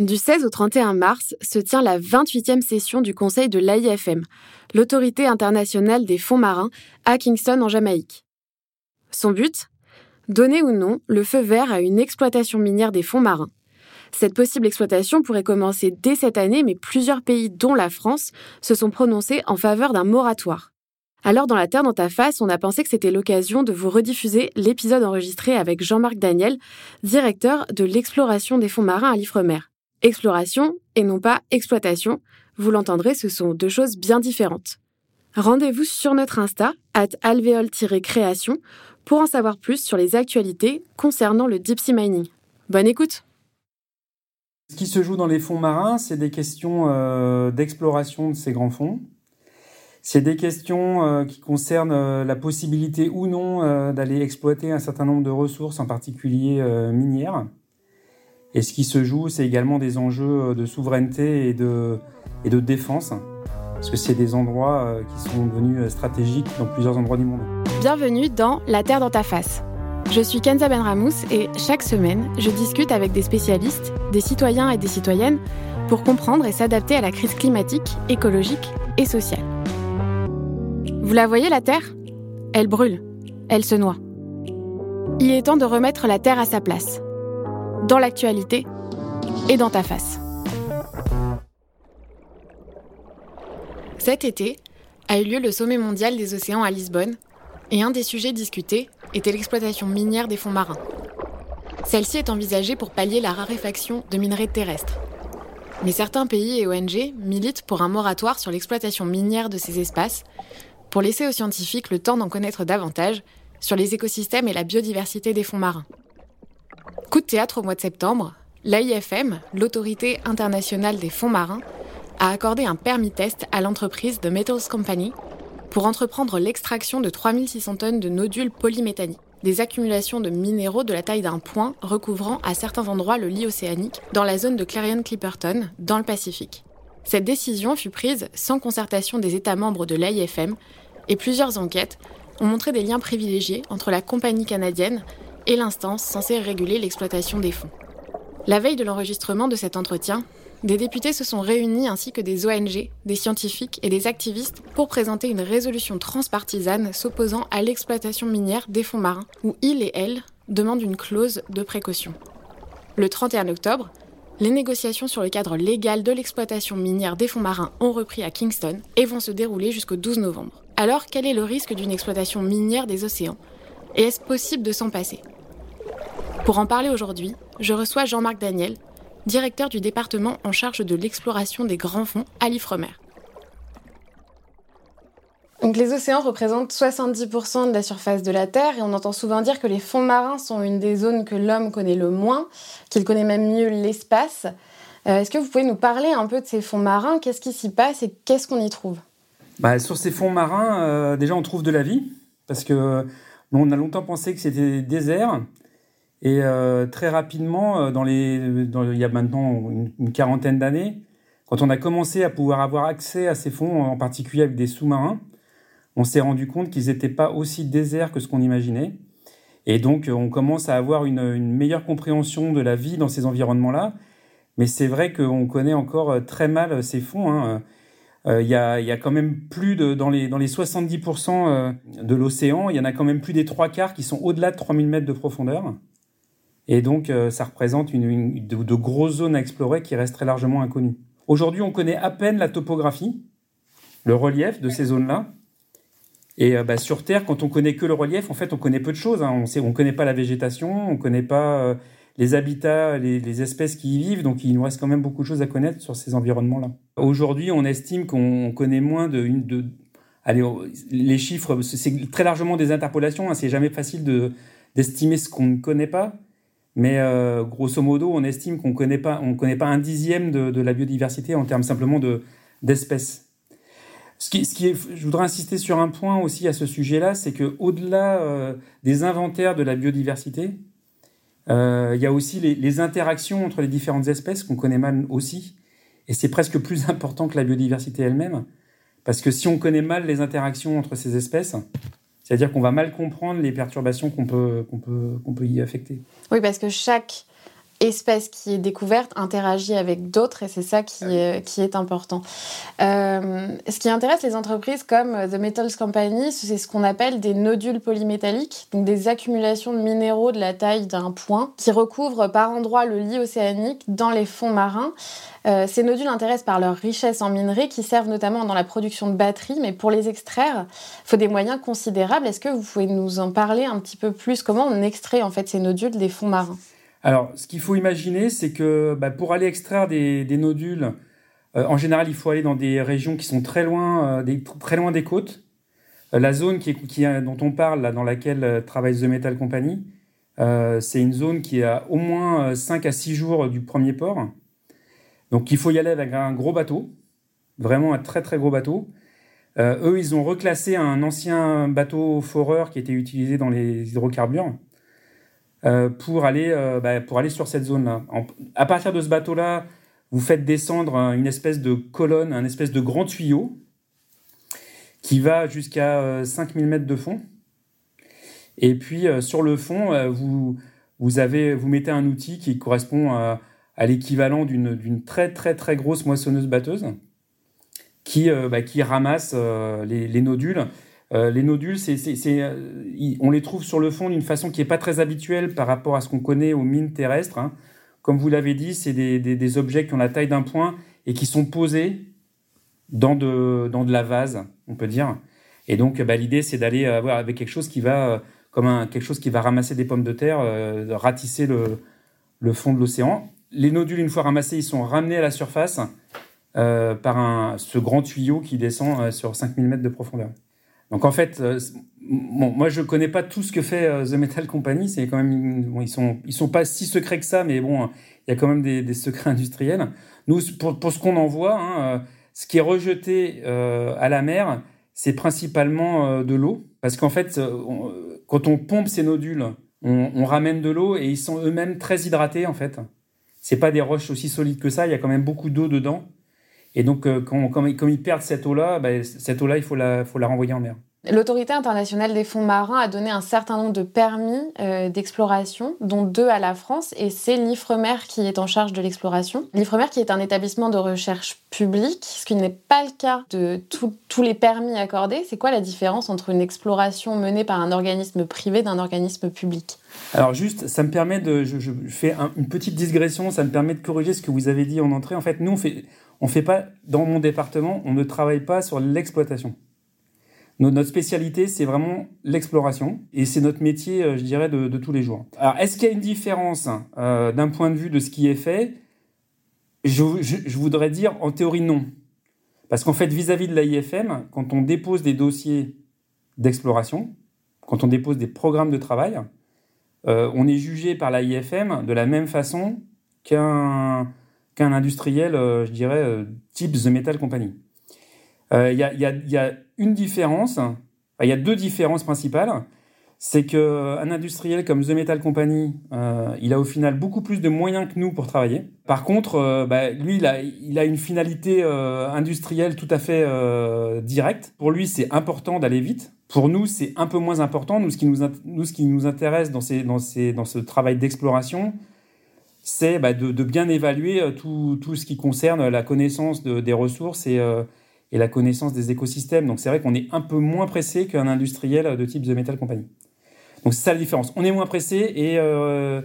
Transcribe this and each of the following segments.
Du 16 au 31 mars se tient la 28e session du Conseil de l'AIFM, l'autorité internationale des fonds marins, à Kingston en Jamaïque. Son but? Donner ou non le feu vert à une exploitation minière des fonds marins. Cette possible exploitation pourrait commencer dès cette année, mais plusieurs pays, dont la France, se sont prononcés en faveur d'un moratoire. Alors dans La Terre dans ta face, on a pensé que c'était l'occasion de vous rediffuser l'épisode enregistré avec Jean-Marc Daniel, directeur de l'exploration des fonds marins à l'Ifremer. Exploration et non pas exploitation, vous l'entendrez, ce sont deux choses bien différentes. Rendez-vous sur notre Insta, at alvéole-création, pour en savoir plus sur les actualités concernant le deep sea mining. Bonne écoute Ce qui se joue dans les fonds marins, c'est des questions euh, d'exploration de ces grands fonds. C'est des questions euh, qui concernent euh, la possibilité ou non d'aller exploiter un certain nombre de ressources, en particulier minières. Et ce qui se joue, c'est également des enjeux euh, de souveraineté et de, défense, parce que c'est des endroits euh, qui sont devenus euh, stratégiques dans plusieurs endroits du monde. Bienvenue dans La Terre dans ta face. Je suis Kenza Benramous et chaque semaine, je discute avec des spécialistes, des citoyens et des citoyennes pour comprendre et s'adapter à la crise climatique, écologique et sociale. Vous la voyez, la Terre? Elle brûle, elle se noie. Il est temps de remettre la Terre à sa place dans l'actualité et dans ta face. Cet été a eu lieu le sommet mondial des océans à Lisbonne et un des sujets discutés était l'exploitation minière des fonds marins. Celle-ci est envisagée pour pallier la raréfaction de minerais terrestres. Mais certains pays et ONG militent pour un moratoire sur l'exploitation minière de ces espaces, pour laisser aux scientifiques le temps d'en connaître davantage sur les écosystèmes et la biodiversité des fonds marins. Coup de théâtre au mois de septembre, l'AIFM, l'autorité internationale des fonds marins, a accordé un permis test à l'entreprise The Metals Company pour entreprendre l'extraction de 3600 tonnes de nodules polymétalliques, des accumulations de minéraux de la taille d'un point recouvrant à certains endroits le lit océanique dans la zone de Clarion-Clipperton, dans le Pacifique. Cette décision fut prise sans concertation des États membres de l'AIFM et plusieurs enquêtes ont montré des liens privilégiés entre la compagnie canadienne et l'instance censée réguler l'exploitation des fonds. La veille de l'enregistrement de cet entretien, des députés se sont réunis ainsi que des ONG, des scientifiques et des activistes pour présenter une résolution transpartisane s'opposant à l'exploitation minière des fonds marins, où ils et elles demandent une clause de précaution. Le 31 octobre, les négociations sur le cadre légal de l'exploitation minière des fonds marins ont repris à Kingston et vont se dérouler jusqu'au 12 novembre. Alors, quel est le risque d'une exploitation minière des océans? Et est-ce possible de s'en passer? Pour en parler aujourd'hui, je reçois Jean-Marc Daniel, directeur du département en charge de l'exploration des grands fonds à l'Ifremer. Donc les océans représentent 70% de la surface de la Terre et on entend souvent dire que les fonds marins sont une des zones que l'homme connaît le moins, qu'il connaît même mieux l'espace. Euh, est-ce que vous pouvez nous parler un peu de ces fonds marins? Qu'est-ce qui s'y passe et qu'est-ce qu'on y trouve? Bah, Sur ces fonds marins, euh, déjà on trouve de la vie parce que on a longtemps pensé que c'était désert et euh, très rapidement, euh, il y a maintenant une, quarantaine d'années, quand on a commencé à pouvoir avoir accès à ces fonds, en particulier avec des sous-marins, on s'est rendu compte qu'ils n'étaient pas aussi déserts que ce qu'on imaginait. Et donc, on commence à avoir une, une, meilleure compréhension de la vie dans ces environnements-là. Mais c'est vrai qu'on connaît encore euh, très mal ces fonds. Hein. Il y, a, quand même plus de, dans les, dans les 70% de l'océan, il y en a quand même plus des trois quarts qui sont au-delà de 3000 mètres de profondeur. Et donc, euh, ça représente une, de, grosses zones à explorer qui resteraient largement inconnues. Aujourd'hui, on connaît à peine la topographie, le relief de ces zones-là. Et euh, bah, sur Terre, quand on connaît que le relief, en fait, on connaît peu de choses. Hein. On ne connaît pas la végétation, on ne connaît pas euh, les habitats, les, espèces qui y vivent. Donc, il nous reste quand même beaucoup de choses à connaître sur ces environnements-là. Aujourd'hui, on estime qu'on connaît moins de, de allez, les chiffres, c'est très largement des interpolations. Hein. C'est jamais facile de d'estimer ce qu'on ne connaît pas. Mais euh, grosso modo, on estime qu'on connaît pas, on connaît pas un dixième de, la biodiversité en termes simplement de d'espèces. Ce qui, ce qui est, je voudrais insister sur un point aussi à ce sujet-là, c'est que au-delà euh, des inventaires de la biodiversité, il y a aussi les, interactions entre les différentes espèces qu'on connaît mal aussi, et c'est presque plus important que la biodiversité elle-même, parce que si on connaît mal les interactions entre ces espèces, c'est-à-dire qu'on va mal comprendre les perturbations qu'on peut, peut, qu'on peut y affecter. Oui, parce que chaque espèce qui est découverte interagit avec d'autres et c'est ça qui, est, qui est important. Euh, ce qui intéresse les entreprises comme The Metals Company, c'est ce qu'on appelle des nodules polymétalliques, donc des accumulations de minéraux de la taille d'un point qui recouvrent par endroits le lit océanique dans les fonds marins. Euh, ces nodules intéressent par leur richesse en minerais qui servent notamment dans la production de batteries, mais pour les extraire, il faut des moyens considérables. Est-ce que vous pouvez nous en parler un petit peu plus? Comment on extrait en fait ces nodules des fonds marins? Alors, ce qu'il faut imaginer, c'est que bah, pour aller extraire des, nodules, euh, en général, il faut aller dans des régions qui sont très loin, euh, des, très loin des côtes. Euh, la zone qui dont on parle, là, dans laquelle travaille The Metal Company, c'est une zone qui est à au moins 5 à 6 jours du premier port. Donc, il faut y aller avec un gros bateau, vraiment un très très gros bateau. eux, ils ont reclassé un ancien bateau foreur qui était utilisé dans les hydrocarbures. Euh, pour, aller, euh, bah, pour aller sur cette zone-là. À partir de ce bateau-là, vous faites descendre une espèce de colonne, un espèce de grand tuyau qui va jusqu'à 5000 euh, mètres de fond. Et puis sur le fond, vous, vous, mettez un outil qui correspond à, l'équivalent d'une très très très grosse moissonneuse batteuse qui, bah, qui ramasse les, nodules euh, les nodules, euh, on les trouve sur le fond d'une façon qui n'est pas très habituelle par rapport à ce qu'on connaît aux mines terrestres. Hein. Comme vous l'avez dit, c'est des, objets qui ont la taille d'un point et qui sont posés dans de, la vase, on peut dire. Et donc, bah, l'idée, c'est d'aller avoir avec quelque chose qui va, comme un, quelque chose qui va ramasser des pommes de terre, euh, ratisser le, fond de l'océan. Les nodules, une fois ramassés, ils sont ramenés à la surface par ce grand tuyau qui descend sur 5000 mètres de profondeur. Donc en fait, euh, moi je connais pas tout ce que fait euh, The Metal Company. C'est quand même, ils sont, ils sont pas si secrets que ça, mais bon, il y a quand même des, secrets industriels. Nous, pour, pour ce qu'on en voit, hein, euh, ce qui est rejeté à la mer, c'est principalement de l'eau, parce qu'en fait, quand on pompe ces nodules, on, ramène de l'eau et ils sont eux-mêmes très hydratés en fait. C'est pas des roches aussi solides que ça. Il y a quand même beaucoup d'eau dedans. Et donc, euh, quand, comme, ils perdent cette eau-là, bah, cette eau-là, il faut la, faut la renvoyer en mer. L'autorité internationale des fonds marins a donné un certain nombre de permis euh, d'exploration, dont deux à la France, et c'est l'IFREMER qui est en charge de l'exploration. L'IFREMER qui est un établissement de recherche public, ce qui n'est pas le cas de tous les permis accordés. C'est quoi la différence entre une exploration menée par un organisme privé d'un organisme public? Alors juste, ça me permet de, je, fais une petite digression, ça me permet de corriger ce que vous avez dit en entrée. En fait, nous, on fait, on fait pas, dans mon département, on ne travaille pas sur l'exploitation. Notre spécialité, c'est vraiment l'exploration et c'est notre métier, euh, je dirais, de, tous les jours. Alors, est-ce qu'il y a une différence euh, d'un point de vue de ce qui est fait? Je, voudrais dire en théorie non. Parce qu'en fait, vis-à-vis de l'AIFM, quand on dépose des dossiers d'exploration, quand on dépose des programmes de travail, euh, on est jugé par l'AIFM de la même façon qu'un qu'un industriel, euh, je dirais, euh, type The Metal Company. Il y, a, une différence, il y a deux différences principales. C'est qu'un industriel comme The Metal Company, il a au final beaucoup plus de moyens que nous pour travailler. Par contre, bah, lui, il a, une finalité industrielle tout à fait directe. Pour lui, c'est important d'aller vite. Pour nous, c'est un peu moins important. Nous, ce qui nous, intéresse dans ce travail d'exploration, c'est bah, de, bien évaluer euh, tout, ce qui concerne la connaissance des ressources euh, et, la connaissance des écosystèmes. Donc c'est vrai qu'on est un peu moins pressé qu'un industriel de type The Metal Company. Donc c'est ça la différence. On est moins pressé et, euh,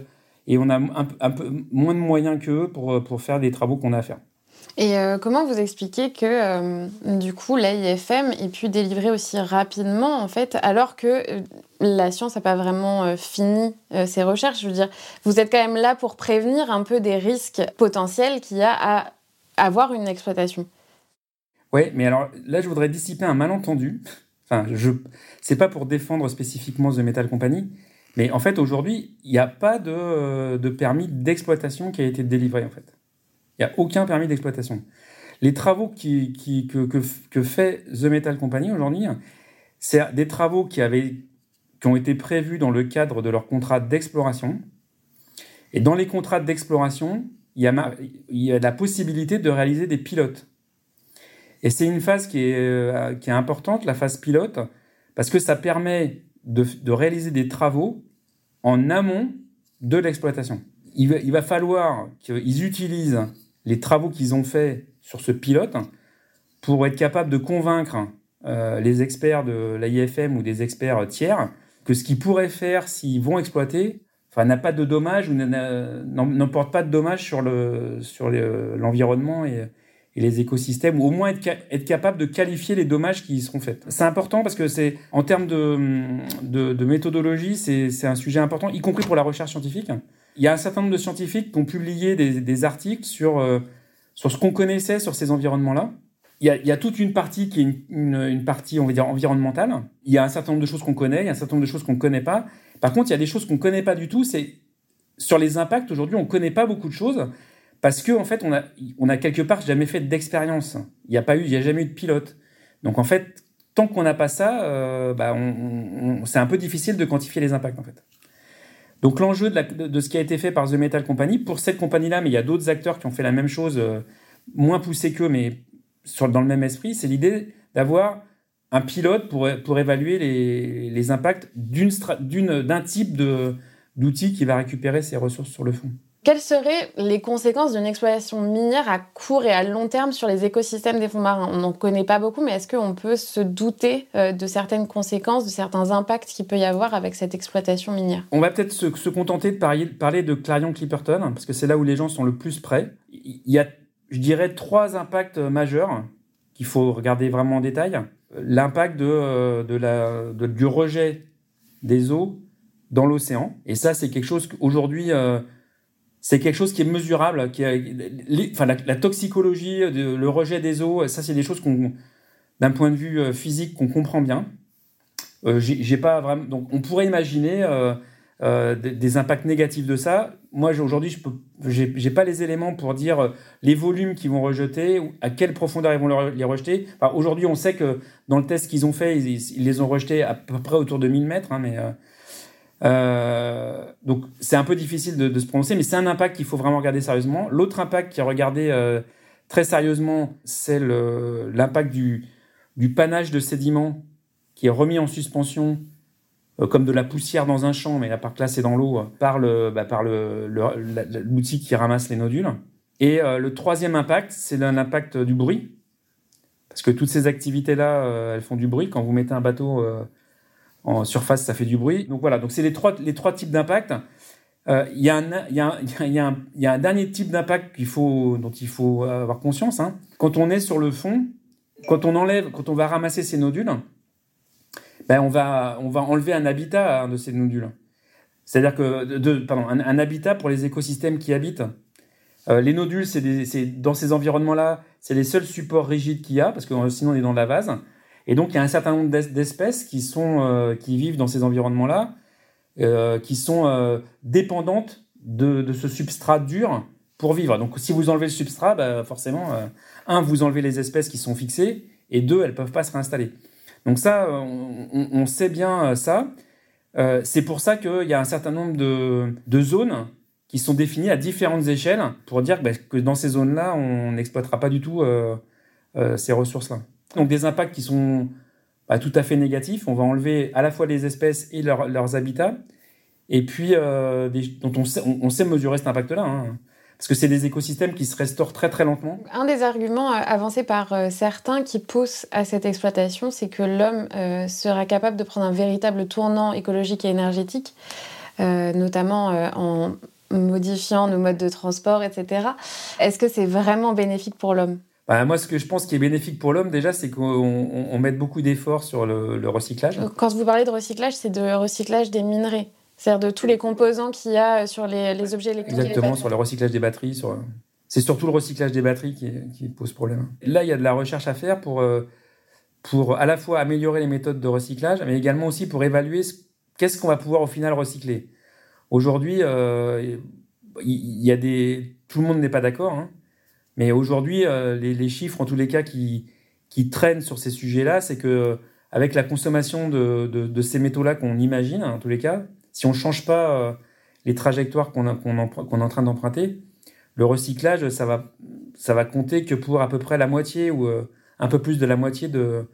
on a un, peu moins de moyens qu'eux pour, pour faire des travaux qu'on a à faire. Et comment vous expliquez que du coup l'AIFM ait pu délivrer aussi rapidement en fait alors que la science n'a pas vraiment euh, fini euh, ses recherches? Je veux dire, vous êtes quand même là pour prévenir un peu des risques potentiels qu'il y a à avoir une exploitation. Oui, mais alors là, je voudrais dissiper un malentendu. Enfin, je c'est pas pour défendre spécifiquement The Metal Company, mais en fait, aujourd'hui, il n'y a pas de, de permis d'exploitation qui a été délivré, en fait. Il n'y a aucun permis d'exploitation. Les travaux que, fait The Metal Company aujourd'hui, c'est des travaux qui ont été prévus dans le cadre de leur contrat d'exploration. Et dans les contrats d'exploration, il y, a la possibilité de réaliser des pilotes. Et c'est une phase qui est, euh, importante, la phase pilote, parce que ça permet de, réaliser des travaux en amont de l'exploitation. il va falloir qu'ils utilisent les travaux qu'ils ont faits sur ce pilote pour être capable de convaincre euh, les experts de l'IFM ou des experts tiers que ce qu'ils pourraient faire s'ils vont exploiter n'a pas de dommages ou n'emporte pas de dommages sur le sur l'environnement et, et, les écosystèmes, ou au moins être, capable de qualifier les dommages qui y seront faits. C'est important parce que c'est en termes de, méthodologie, c'est un sujet important, y compris pour la recherche scientifique. Il y a un certain nombre de scientifiques qui ont publié des, articles sur, euh, sur ce qu'on connaissait sur ces environnements-là. Il y, a, toute une partie qui est une, une, une, partie, on va dire, environnementale. Il y a un certain nombre de choses qu'on connaît, il y a un certain nombre de choses qu'on ne connaît pas. Par contre, il y a des choses qu'on ne connaît pas du tout. C'est sur les impacts, aujourd'hui, on ne connaît pas beaucoup de choses parce qu'en en fait, on a, quelque part jamais fait d'expérience. Il n'y a pas eu, il y a jamais eu de pilote. Donc, en fait, tant qu'on n'a pas ça, euh, bah, c'est un peu difficile de quantifier les impacts, en fait. Donc l'enjeu de, ce qui a été fait par The Metal Company, pour cette compagnie-là, mais il y a d'autres acteurs qui ont fait la même chose, euh, moins poussé qu'eux, mais dans le même esprit, c'est l'idée d'avoir un pilote pour, évaluer les impacts d'un type d'outil qui va récupérer ses ressources sur le fond. Quelles seraient les conséquences d'une exploitation minière à court et à long terme sur les écosystèmes des fonds marins? On n'en connaît pas beaucoup, mais est-ce qu'on peut se douter euh, de certaines conséquences, de certains impacts qu'il peut y avoir avec cette exploitation minière? On va peut-être se, contenter de parler, de Clarion Clipperton, parce que c'est là où les gens sont le plus près. Il y a, je dirais, trois impacts majeurs qu'il faut regarder vraiment en détail. L'impact de, euh, la, du rejet des eaux dans l'océan. Et ça, c'est quelque chose qu'aujourd'hui... Euh, c'est quelque chose qui est mesurable, qui enfin, la, toxicologie, le rejet des eaux, ça c'est des choses qu'on, d'un point de vue euh, physique, qu'on comprend bien. Euh, j'ai pas vraiment, donc on pourrait imaginer euh, des, impacts négatifs de ça. Moi aujourd'hui, je peux, j'ai pas les éléments pour dire les volumes qu'ils vont rejeter, à quelle profondeur ils vont les rejeter. Aujourd'hui, on sait que dans le test qu'ils ont fait, ils, ils, les ont rejetés à peu près autour de 1000 mètres, hein, mais euh, donc c'est un peu difficile de, se prononcer, mais c'est un impact qu'il faut vraiment regarder sérieusement. L'autre impact qui est regardé euh, très sérieusement, c'est l'impact du, du panache de sédiments qui est remis en suspension euh, comme de la poussière dans un champ, mais la part là c'est dans l'eau, par le bah, par le l'outil qui ramasse les nodules. Et le troisième impact, c'est l'impact du bruit, parce que toutes ces activités là, elles font du bruit. Quand vous mettez un bateau en surface, ça fait du bruit. Donc voilà, donc c'est les trois, les trois types d'impact. Euh, il y, a un, y, y, a y a un dernier type d'impact dont il faut avoir conscience. Hein. Quand on est sur le fond, quand on enlève, quand on va ramasser ces nodules, ben on va, on va enlever un habitat de ces nodules. C'est-à-dire que, de, pardon, un, habitat pour les écosystèmes qui habitent. Euh, les nodules, c'est dans ces environnements-là, c'est les seuls supports rigides qu'il y a, parce que sinon on est dans la vase. Et donc, il y a un certain nombre d'espèces qui euh, qui vivent dans ces environnements-là, euh, qui sont euh, dépendantes de, ce substrat dur pour vivre. Donc, si vous enlevez le substrat, bah, forcément, un, vous enlevez les espèces qui sont fixées, et deux, elles peuvent pas se réinstaller. Donc ça, on, sait bien ça. C'est pour ça qu'il y a un certain nombre de, de zones qui sont définies à différentes échelles pour dire bah, que dans ces zones-là, on n'exploitera pas du tout ces ressources-là. Donc des impacts qui sont tout à fait négatifs. On va enlever à la fois les espèces et leur, leurs habitats, et puis euh, dont on sait, mesurer cet impact-là. Hein, parce que c'est des écosystèmes qui se restaurent très très lentement. Un des arguments euh, avancés par euh, certains qui poussent à cette exploitation, c'est que l'homme sera capable de prendre un véritable tournant écologique et énergétique, notamment en modifiant nos modes de transport, etc. Est-ce que c'est vraiment bénéfique pour l'homme? Bah, moi, ce que je pense qui est bénéfique pour l'homme, déjà, c'est qu'on on, on mette beaucoup d'efforts sur le, le, recyclage. Quand vous parlez de recyclage, c'est de recyclage des minerais. C'est-à-dire de tous les composants qu'il y a sur les, les objets électriques. Exactement, sur le recyclage des batteries. Sur... C'est surtout le recyclage des batteries qui, qui, pose problème. Là, il y a de la recherche à faire pour, euh, pour à la fois améliorer les méthodes de recyclage, mais également aussi pour évaluer ce, qu'est-ce qu'on va pouvoir au final recycler. Aujourd'hui, euh, il y a des... tout le monde n'est pas d'accord. Hein mais aujourd'hui, euh, les, chiffres, en tous les cas, qui, qui traînent sur ces sujets-là, c'est que avec la consommation de, de, ces métaux-là qu'on imagine, en tous les cas, si on ne change pas euh, les trajectoires qu'on qu qu est en train d'emprunter, le recyclage, ça va, ça va compter que pour à peu près la moitié ou euh, un peu plus de la moitié de,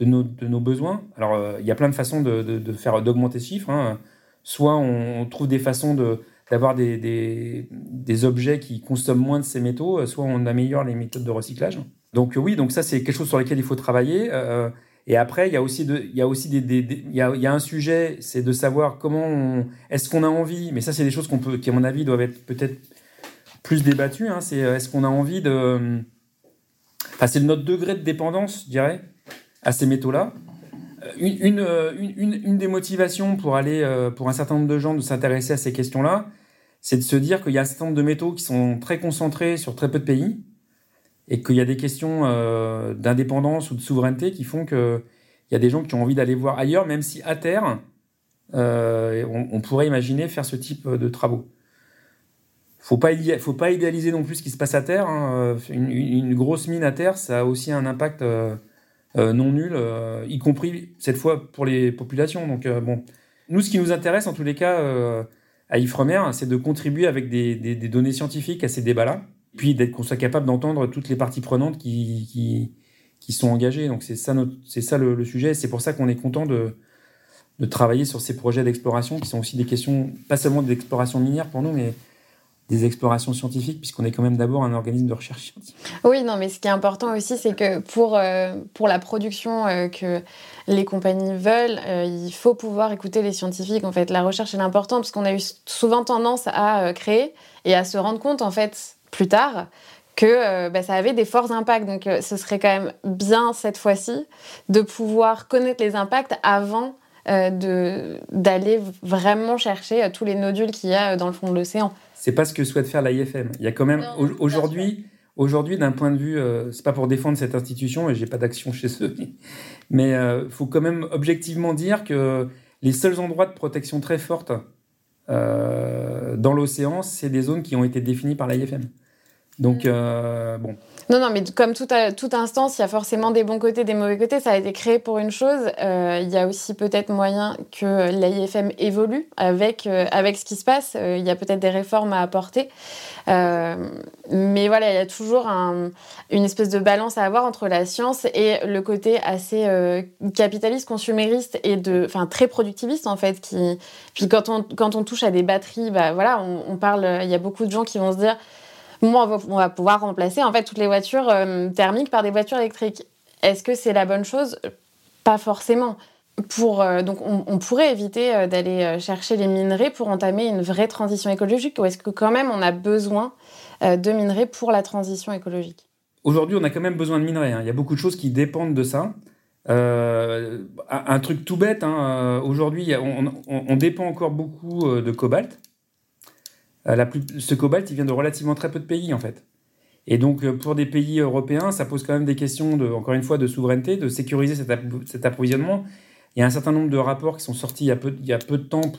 de, nos, nos besoins. Alors, il y a plein de façons de, faire d'augmenter ce chiffre. Hein. Soit on, trouve des façons de d'avoir des, des, objets qui consomment moins de ces métaux, soit on améliore les méthodes de recyclage. Donc oui, donc ça c'est quelque chose sur lequel il faut travailler. et après, il y a aussi, de, il y a aussi des, il, y a, il y a un sujet, c'est de savoir comment est-ce qu'on a envie, mais ça c'est des choses qu'on peut, qui à mon avis doivent être peut-être plus débattues. Hein, c'est est-ce qu'on a envie de, enfin c'est notre degré de dépendance, je dirais, à ces métaux-là. Euh, une, une, une, des motivations pour aller, euh, pour un certain nombre de gens de s'intéresser à ces questions-là, c'est de se dire qu'il y a un certain nombre de métaux qui sont très concentrés sur très peu de pays et qu'il y a des questions euh, d'indépendance ou de souveraineté qui font qu'il y a des gens qui ont envie d'aller voir ailleurs, même si à terre, on, pourrait imaginer faire ce type de travaux. Faut pas, faut pas idéaliser non plus ce qui se passe à terre. Hein. Une, grosse mine à terre, ça a aussi un impact euh, non nul, euh, y compris cette fois pour les populations. Donc euh, bon, nous, ce qui nous intéresse en tous les cas à Ifremer, c'est de contribuer avec des, données scientifiques à ces débats-là, puis d'être qu'on soit capable d'entendre toutes les parties prenantes qui, sont engagées. Donc c'est ça, c'est ça le, sujet. C'est pour ça qu'on est content de, de travailler sur ces projets d'exploration qui sont aussi des questions, pas seulement d'exploration minière pour nous, mais des explorations scientifiques, puisqu'on est quand même d'abord un organisme de recherche scientifique. Oui, non, mais ce qui est important aussi, c'est que pour, euh, pour la production euh, que les compagnies veulent, euh, il faut pouvoir écouter les scientifiques. En fait, la recherche est importante, parce qu'on a eu souvent tendance à créer et à se rendre compte, en fait, plus tard, que bah, ça avait des forts impacts. Donc, ce serait quand même bien, cette fois-ci, de pouvoir connaître les impacts avant d'aller vraiment chercher tous les nodules qu'il y a dans le fond de l'océan c'est pas ce que souhaite faire l'IFM. Il y a quand même aujourd'hui, aujourd'hui, d'un point de vue, euh, c'est pas pour défendre cette institution et j'ai pas d'action chez eux, mais euh, faut quand même objectivement dire que les seuls endroits de protection très forte euh, dans l'océan, c'est des zones qui ont été définies par l'IFM. Donc mm. bon, non, non, mais comme toute, toute instance, il y a forcément des bons côtés, des mauvais côtés. Ça a été créé pour une chose. Euh, il y a aussi peut-être moyen que l'AIFM évolue avec, euh, avec ce qui se passe. Euh, il y a peut-être des réformes à apporter. mais voilà, il y a toujours une espèce de balance à avoir entre la science et le côté assez capitaliste, consumériste et de, enfin, très productiviste en fait. Qui, puis quand on, quand on touche à des batteries, bah, voilà, on, on parle, il y a beaucoup de gens qui vont se dire on va, pouvoir remplacer en fait toutes les voitures euh, thermiques par des voitures électriques? Est-ce que c'est la bonne chose? Pas forcément. Euh, donc on, pourrait éviter euh, d'aller chercher les minerais pour entamer une vraie transition écologique ou est-ce que quand même on a besoin de minerais pour la transition écologique? Aujourd'hui, on a quand même besoin de minerais. Hein. Il y a beaucoup de choses qui dépendent de ça. un truc tout bête, hein, aujourd'hui, on, on, dépend encore beaucoup de cobalt. Euh, ce cobalt, il vient de relativement très peu de pays, en fait. Et donc, euh, pour des pays européens, ça pose quand même des questions, encore une fois, de souveraineté, de sécuriser cet, approvisionnement. Il y a un certain nombre de rapports qui sont sortis il y a peu, de temps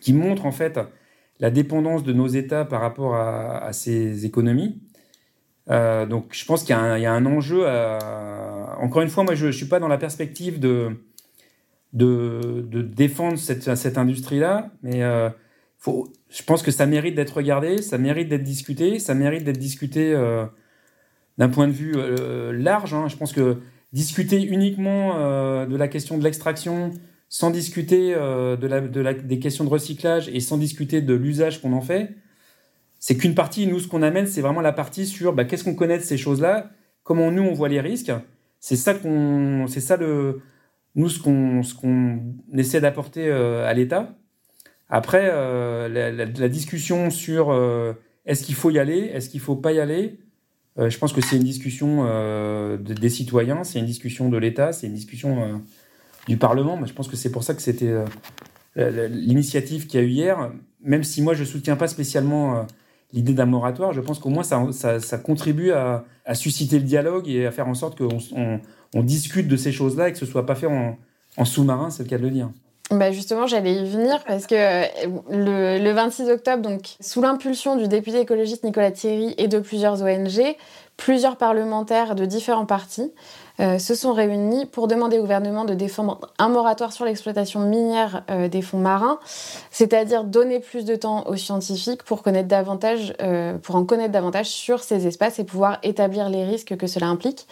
qui montrent, en fait, la dépendance de nos États par rapport à, ces économies. Euh, donc, je pense qu'il y, a un enjeu. Encore une fois, moi, je ne suis pas dans la perspective de, défendre cette, industrie-là, mais faut, je pense que ça mérite d'être regardé, ça mérite d'être discuté, ça mérite d'être discuté euh, d'un point de vue euh, large. Hein. Je pense que discuter uniquement euh, de la question de l'extraction, sans discuter de la, de la, des questions de recyclage et sans discuter de l'usage qu'on en fait, c'est qu'une partie. Nous, ce qu'on amène, c'est vraiment la partie sur bah, qu'est-ce qu'on connaît de ces choses-là, comment nous on voit les risques. C'est ça qu'on, c'est ça le, nous ce qu'on, ce qu'on essaie d'apporter à l'État. Après, euh, la, discussion sur euh, est-ce qu'il faut y aller, est-ce qu'il faut pas y aller, euh, je pense que c'est une discussion des citoyens, c'est une discussion de l'État, c'est une discussion du Parlement. Je pense que c'est pour ça que c'était l'initiative qu'il y a eu hier. Même si moi je soutiens pas spécialement l'idée d'un moratoire, je pense qu'au moins ça, contribue à, susciter le dialogue et à faire en sorte qu'on on, discute de ces choses-là et que ce soit pas fait en, en sous-marin, c'est le cas de le dire. Bah justement, j'allais y venir parce que euh, le, le 26 octobre, donc sous l'impulsion du député écologiste Nicolas Thierry et de plusieurs ONG, plusieurs parlementaires de différents partis euh, se sont réunis pour demander au gouvernement de défendre un moratoire sur l'exploitation minière euh, des fonds marins, c'est-à-dire donner plus de temps aux scientifiques pour connaître davantage, pour en connaître davantage sur ces espaces et pouvoir établir les risques que cela implique.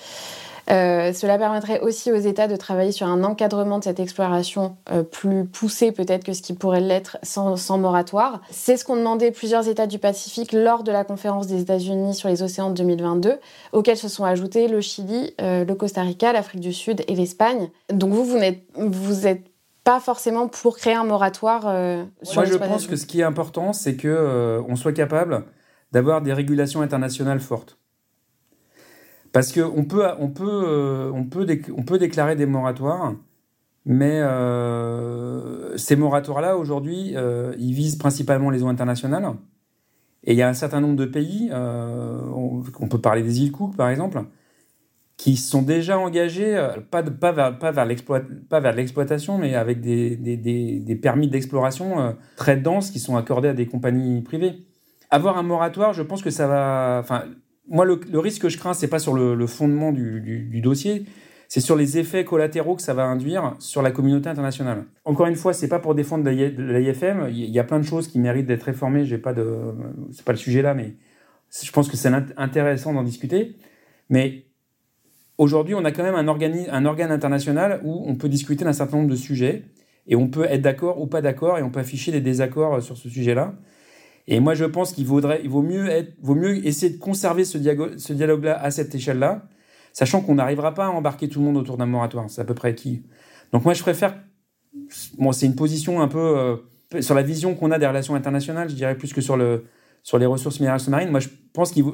Euh, cela permettrait aussi aux États de travailler sur un encadrement de cette exploration euh, plus poussé peut-être que ce qui pourrait l'être sans, sans, moratoire. C'est ce qu'ont demandé plusieurs États du Pacifique lors de la conférence des États-Unis sur les océans de 2022, auxquels se sont ajoutés le Chili, euh, le Costa Rica, l'Afrique du Sud et l'Espagne. Donc vous, vous n'êtes vous êtes pas forcément pour créer un moratoire. Moi, je pense que ce qui est important, c'est que on soit capable d'avoir des régulations internationales fortes. Parce qu'on peut, on peut, euh, on peut, on peut déclarer des moratoires, mais euh, ces moratoires-là, aujourd'hui, euh, ils visent principalement les eaux internationales. Et il y a un certain nombre de pays, on, peut parler des îles Cook par exemple, qui sont déjà engagés, pas, de, pas vers, pas vers l'exploitation, mais avec des, des, permis d'exploration très denses qui sont accordés à des compagnies privées. Avoir un moratoire, je pense que ça va. Moi, le, risque que je crains, c'est pas sur le, fondement du, dossier, c'est sur les effets collatéraux que ça va induire sur la communauté internationale. Encore une fois, c'est pas pour défendre l'IFM. Il y a plein de choses qui méritent d'être réformées. J'ai pas de, c'est pas le sujet là, mais je pense que c'est intéressant d'en discuter. Mais aujourd'hui, on a quand même un, un organe international où on peut discuter d'un certain nombre de sujets et on peut être d'accord ou pas d'accord et on peut afficher des désaccords sur ce sujet-là. Et moi, je pense qu'il vaudrait, il vaut mieux essayer de conserver ce, dialogue-là à cette échelle-là, sachant qu'on n'arrivera pas à embarquer tout le monde autour d'un moratoire. C'est à peu près qui. Donc moi, je préfère. Bon, c'est une position un peu euh, sur la vision qu'on a des relations internationales, je dirais plus que sur le sur les ressources minérales sous-marines. Moi, je pense qu'il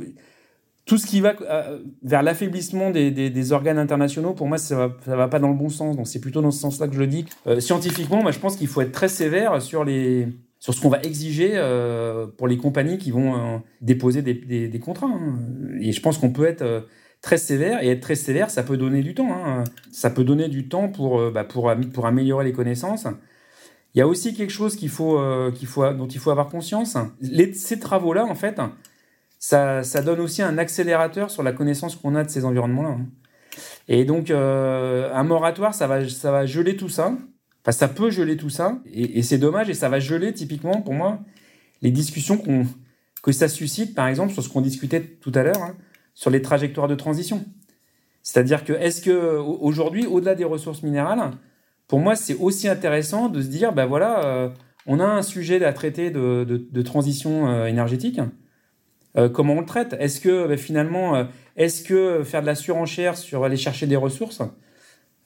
tout ce qui va euh, vers l'affaiblissement des, organes internationaux, pour moi, ça va, ça va pas dans le bon sens. Donc, c'est plutôt dans ce sens-là que je le dis. Euh, scientifiquement, moi, je pense qu'il faut être très sévère sur les, sur ce qu'on va exiger euh, pour les compagnies qui vont euh, déposer des, contrats. Hein. Et je pense qu'on peut être euh, très sévère, et être très sévère, ça peut donner du temps. Hein. Ça peut donner du temps pour, bah, pour, améliorer les connaissances. Il y a aussi quelque chose dont il faut avoir conscience. Ces travaux-là, en fait, ça, ça, donne aussi un accélérateur sur la connaissance qu'on a de ces environnements-là. Hein. Et donc, un moratoire, ça va, ça va geler tout ça. Enfin, ça peut geler tout ça, et, c'est dommage, et ça va geler typiquement pour moi les discussions que ça suscite, par exemple, sur ce qu'on discutait tout à l'heure, hein, sur les trajectoires de transition. C'est-à-dire que, est-ce que aujourd'hui, au-delà des ressources minérales, pour moi, c'est aussi intéressant de se dire, ben voilà, euh, on a un sujet à traiter de, de, transition euh, énergétique. Euh, comment on le traite? Est-ce que ben, finalement, est-ce que faire de la surenchère sur aller chercher des ressources,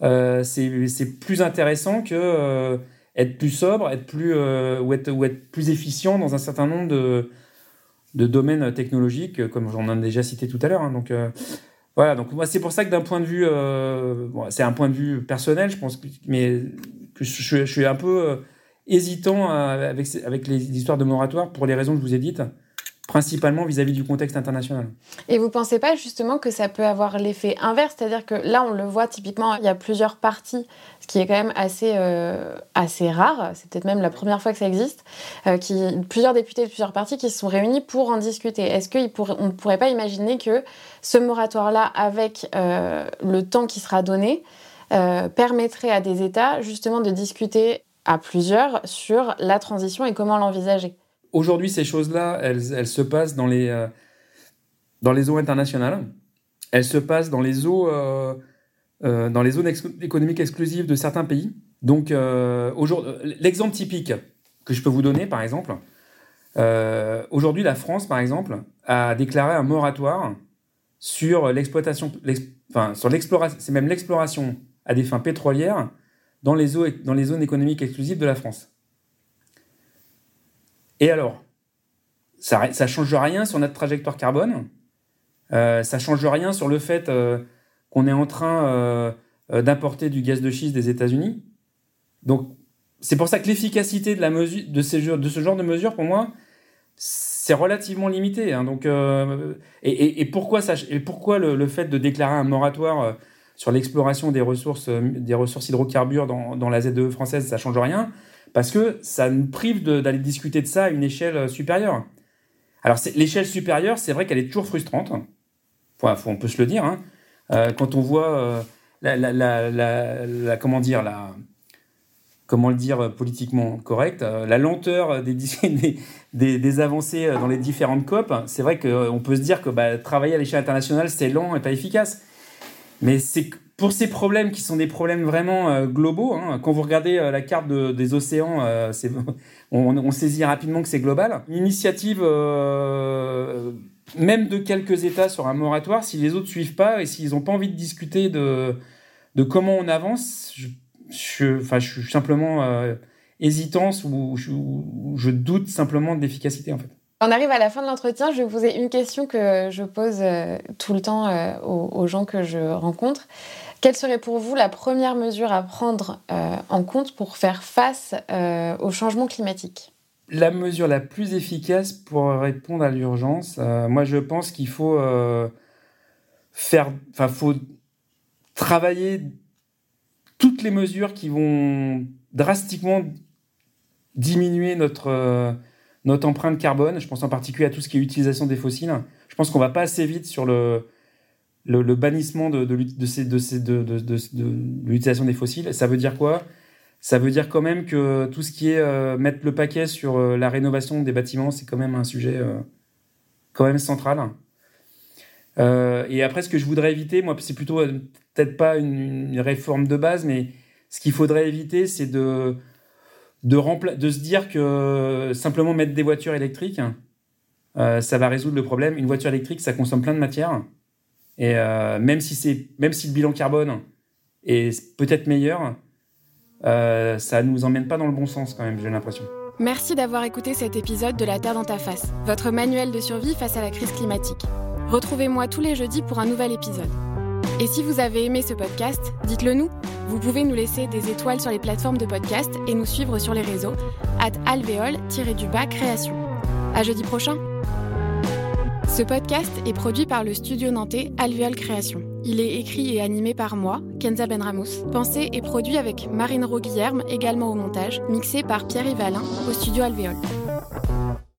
euh, c'est plus intéressant que euh, être plus sobre, être plus euh, ou, être, ou être plus efficient dans un certain nombre de, de domaines technologiques, comme j'en ai déjà cité tout à l'heure. Hein. donc voilà, donc moi c'est pour ça que d'un point de vue, bon, c'est un point de vue personnel, je pense, mais que je, je suis un peu hésitant avec, avec les histoires de moratoire pour les raisons que je vous ai dites principalement vis-à-vis du contexte international. Et vous pensez pas justement que ça peut avoir l'effet inverse, c'est-à-dire que là on le voit typiquement, il y a plusieurs partis, ce qui est quand même assez euh, assez rare, c'est peut-être même la première fois que ça existe, euh, plusieurs députés de plusieurs partis qui se sont réunis pour en discuter. Est-ce qu'on ne pourrait pas imaginer que ce moratoire-là, avec euh, le temps qui sera donné, permettrait à des États justement de discuter à plusieurs sur la transition et comment l'envisager? Aujourd'hui, ces choses-là, elles, se passent dans les, euh, dans les eaux internationales. Elles se passent dans les eaux, euh, euh, dans les zones économiques exclusives de certains pays. Donc, l'exemple typique que je peux vous donner, par exemple, aujourd'hui, la France, par exemple, a déclaré un moratoire sur l'exploitation, enfin, sur l'exploration, c'est même l'exploration à des fins pétrolières dans les, eaux, dans les zones économiques exclusives de la France. Et alors, ça ne change rien sur notre trajectoire carbone, euh, ça change rien sur le fait euh, qu'on est en train euh, d'importer du gaz de schiste des États-Unis. Donc, c'est pour ça que l'efficacité de, mesure, ce genre de mesures, pour moi, c'est relativement limité. Hein. et, pourquoi, le, fait de déclarer un moratoire sur l'exploration des ressources, des ressources hydrocarbures dans, dans la ZE française, ça change rien? Parce que ça nous prive d'aller discuter de ça à une échelle euh, supérieure. Alors l'échelle supérieure, c'est vrai qu'elle est toujours frustrante. On peut se le dire. Hein. Euh, quand on voit euh, la, comment dire la comment le dire politiquement correct, la lenteur des, des, des, avancées dans les différentes COP, c'est vrai qu'on peut se dire que bah, travailler à l'échelle internationale, c'est lent et pas efficace. Mais c'est pour ces problèmes qui sont des problèmes vraiment euh, globaux, hein, quand vous regardez euh, la carte des océans, euh, on, saisit rapidement que c'est global. L'initiative, même de quelques États sur un moratoire, si les autres suivent pas et s'ils n'ont pas envie de discuter de, de comment on avance, je, je, je suis simplement hésitant ou je, je doute simplement de l'efficacité en fait. On arrive à la fin de l'entretien. Je vais vous poser une question que je pose tout le temps aux, gens que je rencontre. Quelle serait pour vous la première mesure à prendre euh, en compte pour faire face euh, au changement climatique? La mesure la plus efficace pour répondre à l'urgence, euh, moi je pense qu'il faut faire, enfin faut travailler toutes les mesures qui vont drastiquement diminuer notre notre empreinte carbone. Je pense en particulier à tout ce qui est utilisation des fossiles. Je pense qu'on va pas assez vite sur le le, bannissement de, l'utilisation des fossiles, ça veut dire quoi? Ça veut dire quand même que tout ce qui est euh, mettre le paquet sur euh, la rénovation des bâtiments, c'est quand même un sujet euh, quand même central. et après, ce que je voudrais éviter, moi, c'est plutôt peut-être pas une, réforme de base, mais ce qu'il faudrait éviter, c'est de, de, se dire que simplement mettre des voitures électriques, ça va résoudre le problème. Une voiture électrique, ça consomme plein de matière. Et euh, même si c'est, même si le bilan carbone est peut-être meilleur, euh, ça nous emmène pas dans le bon sens quand même, j'ai l'impression. Merci d'avoir écouté cet épisode de La Terre dans ta face, votre manuel de survie face à la crise climatique. Retrouvez-moi tous les jeudis pour un nouvel épisode. Et si vous avez aimé ce podcast, dites-le nous. Vous pouvez nous laisser des étoiles sur les plateformes de podcast et nous suivre sur les réseaux at alvéole-du-bas création. À jeudi prochain! Ce podcast est produit par le studio nantais Alvéole Création. Il est écrit et animé par moi, Kenza Benramous. Pensé et produit avec Marine Roguillerme, également au montage, mixé par Pierre Yvalin au studio Alvéole.